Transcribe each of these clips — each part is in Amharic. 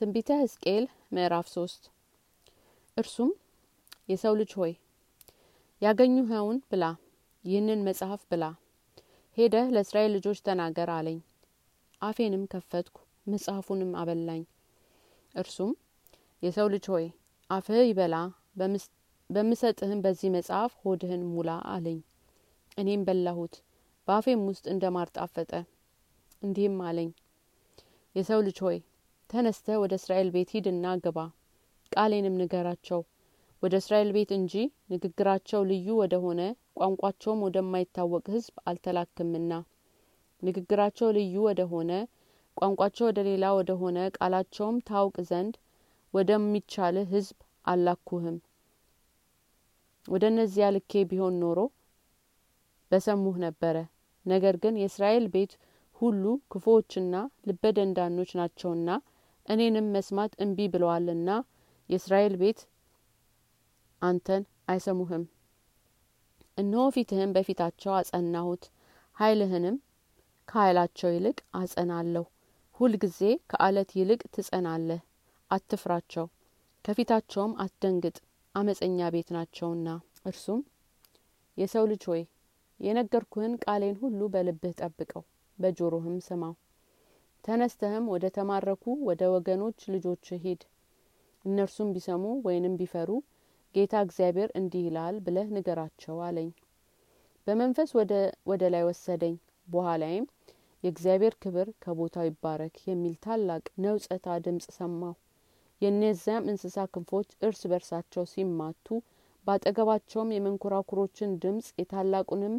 ትንቢተ ሕዝቅኤል ምዕራፍ ሶስት እርሱም የሰው ልጅ ሆይ ያገኙኸውን ብላ፣ ይህንን መጽሐፍ ብላ፣ ሄደህ ለእስራኤል ልጆች ተናገር አለኝ። አፌንም ከፈትኩ፣ መጽሐፉንም አበላኝ። እርሱም የሰው ልጅ ሆይ አፍህ ይበላ፣ በምሰጥህም በዚህ መጽሐፍ ሆድህን ሙላ አለኝ። እኔም በላሁት፣ በአፌም ውስጥ እንደ ማር ጣፈጠ። እንዲህም አለኝ፣ የሰው ልጅ ሆይ ተነስተ ወደ እስራኤል ቤት ሂድና ግባ፣ ቃሌንም ንገራቸው። ወደ እስራኤል ቤት እንጂ ንግግራቸው ልዩ ወደ ሆነ ቋንቋቸውም ወደማይታወቅ ሕዝብ አልተላክምና ንግግራቸው ልዩ ወደ ሆነ ቋንቋቸው ወደ ሌላ ወደ ሆነ ቃላቸውም ታውቅ ዘንድ ወደሚቻልህ ሕዝብ አላኩህም። ወደ እነዚያ ልኬ ቢሆን ኖሮ በሰሙህ ነበረ። ነገር ግን የእስራኤል ቤት ሁሉ ክፉዎችና ልበ ደንዳኖች ናቸውና እኔንም መስማት እምቢ ብለዋልና የእስራኤል ቤት አንተን አይሰሙህም። እነሆ ፊትህን በፊታቸው አጸናሁት፣ ኃይልህንም ከኃይላቸው ይልቅ አጸናለሁ። ሁልጊዜ ከአለት ይልቅ ትጸናለህ። አትፍራቸው፣ ከፊታቸውም አትደንግጥ፣ አመፀኛ ቤት ናቸውና። እርሱም የሰው ልጅ ሆይ የነገርኩህን ቃሌን ሁሉ በልብህ ጠብቀው፣ በጆሮህም ስማው። ተነስተህም ወደ ተማረኩ ወደ ወገኖች ልጆች ሂድ። እነርሱም ቢሰሙ ወይንም ቢፈሩ ጌታ እግዚአብሔር እንዲህ ይላል ብለህ ንገራቸው አለኝ። በመንፈስ ወደ ላይ ወሰደኝ። በኋላይም የእግዚአብሔር ክብር ከቦታው ይባረክ የሚል ታላቅ ነውጸታ ድምጽ ሰማሁ። የእነዚያም እንስሳ ክንፎች እርስ በርሳቸው ሲማቱ፣ በአጠገባቸውም የመንኮራኩሮችን ድምጽ የታላቁንም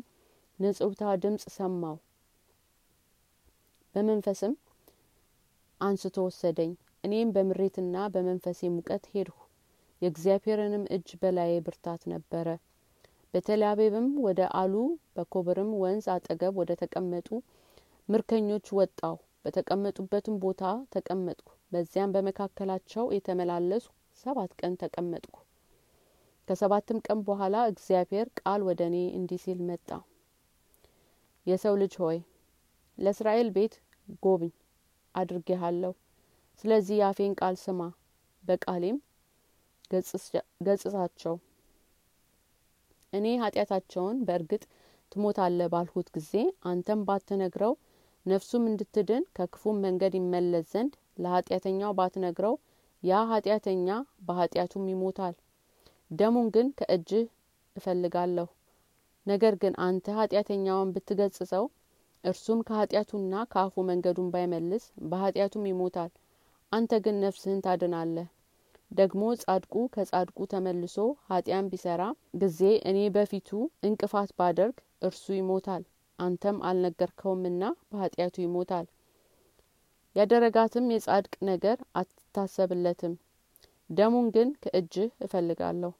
ንጽውታ ድምጽ ሰማሁ። በመንፈስም አንስቶ ወሰደኝ። እኔም በምሬትና በመንፈሴ ሙቀት ሄድሁ። የእግዚአብሔርንም እጅ በላዬ ብርታት ነበረ። በቴልአቤብም ወደ አሉ በኮቦርም ወንዝ አጠገብ ወደ ተቀመጡ ምርኮኞች ወጣሁ። በተቀመጡበትም ቦታ ተቀመጥኩ። በዚያም በመካከላቸው የተመላለሱ ሰባት ቀን ተቀመጥኩ። ከሰባትም ቀን በኋላ እግዚአብሔር ቃል ወደ እኔ እንዲህ ሲል መጣ። የሰው ልጅ ሆይ ለእስራኤል ቤት ጎብኝ አድርጌሃለሁ። ስለዚህ የአፌን ቃል ስማ፣ በቃሌም ገጽጻቸው። እኔ ኃጢአታቸውን በእርግጥ ትሞታለህ ባልሁት ጊዜ አንተም ባትነግረው ነፍሱም እንድትድን ከክፉም መንገድ ይመለስ ዘንድ ለኃጢአተኛው ባትነግረው ያ ኃጢአተኛ በኃጢአቱም ይሞታል። ደሙን ግን ከእጅህ እፈልጋለሁ። ነገር ግን አንተ ኃጢአተኛውን ብትገጽጸው እርሱም ከኃጢአቱና ከአፉ መንገዱን ባይመልስ በኃጢአቱም ይሞታል። አንተ ግን ነፍስህን ታድናለህ። ደግሞ ጻድቁ ከጻድቁ ተመልሶ ኃጢያን ቢሰራ ጊዜ እኔ በፊቱ እንቅፋት ባደርግ እርሱ ይሞታል። አንተም አልነገርከውምና በኃጢአቱ ይሞታል። ያደረጋትም የጻድቅ ነገር አትታሰብለትም። ደሙን ግን ከእጅህ እፈልጋለሁ።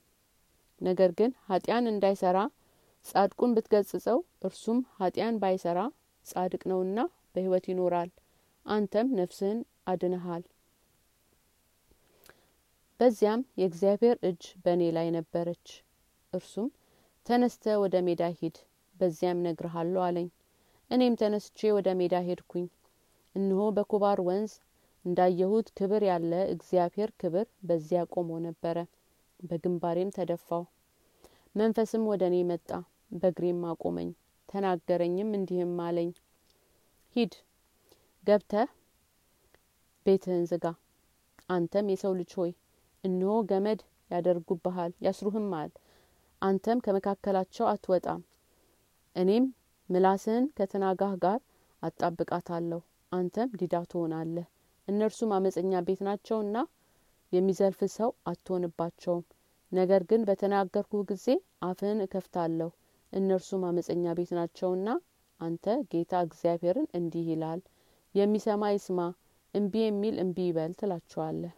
ነገር ግን ኃጢያን እንዳይሰራ ጻድቁን ብትገጽጸው እርሱም ኃጢያን ባይሰራ ጻድቅ ነውና በሕይወት ይኖራል። አንተም ነፍስህን አድነሃል። በዚያም የእግዚአብሔር እጅ በእኔ ላይ ነበረች። እርሱም ተነስተ ወደ ሜዳ ሂድ፣ በዚያም ነግርሃለሁ አለኝ። እኔም ተነስቼ ወደ ሜዳ ሄድኩኝ። እነሆ በኮባር ወንዝ እንዳየሁት ክብር ያለ እግዚአብሔር ክብር በዚያ ቆሞ ነበረ። በግንባሬም ተደፋው። መንፈስም ወደ እኔ መጣ፣ በእግሬም አቆመኝ። ተናገረኝም እንዲህም አለኝ፣ ሂድ ገብተህ ቤትህን ዝጋ። አንተም የሰው ልጅ ሆይ እነሆ ገመድ ያደርጉብሃል፣ ያስሩህማል። አንተም ከመካከላቸው አትወጣም። እኔም ምላስህን ከትናጋህ ጋር አጣብቃታለሁ፣ አንተም ዲዳ ትሆናለህ። እነርሱም አመፀኛ ቤት ናቸውና የሚዘልፍ ሰው አትሆንባቸውም። ነገር ግን በተናገርኩ ጊዜ አፍህን እከፍታለሁ። እነርሱም አመፀኛ ቤት ናቸውና አንተ ጌታ እግዚአብሔርን እንዲህ ይላል የሚሰማ ይስማ፣ እምቢ የሚል እምቢ ይበል ትላቸዋለህ።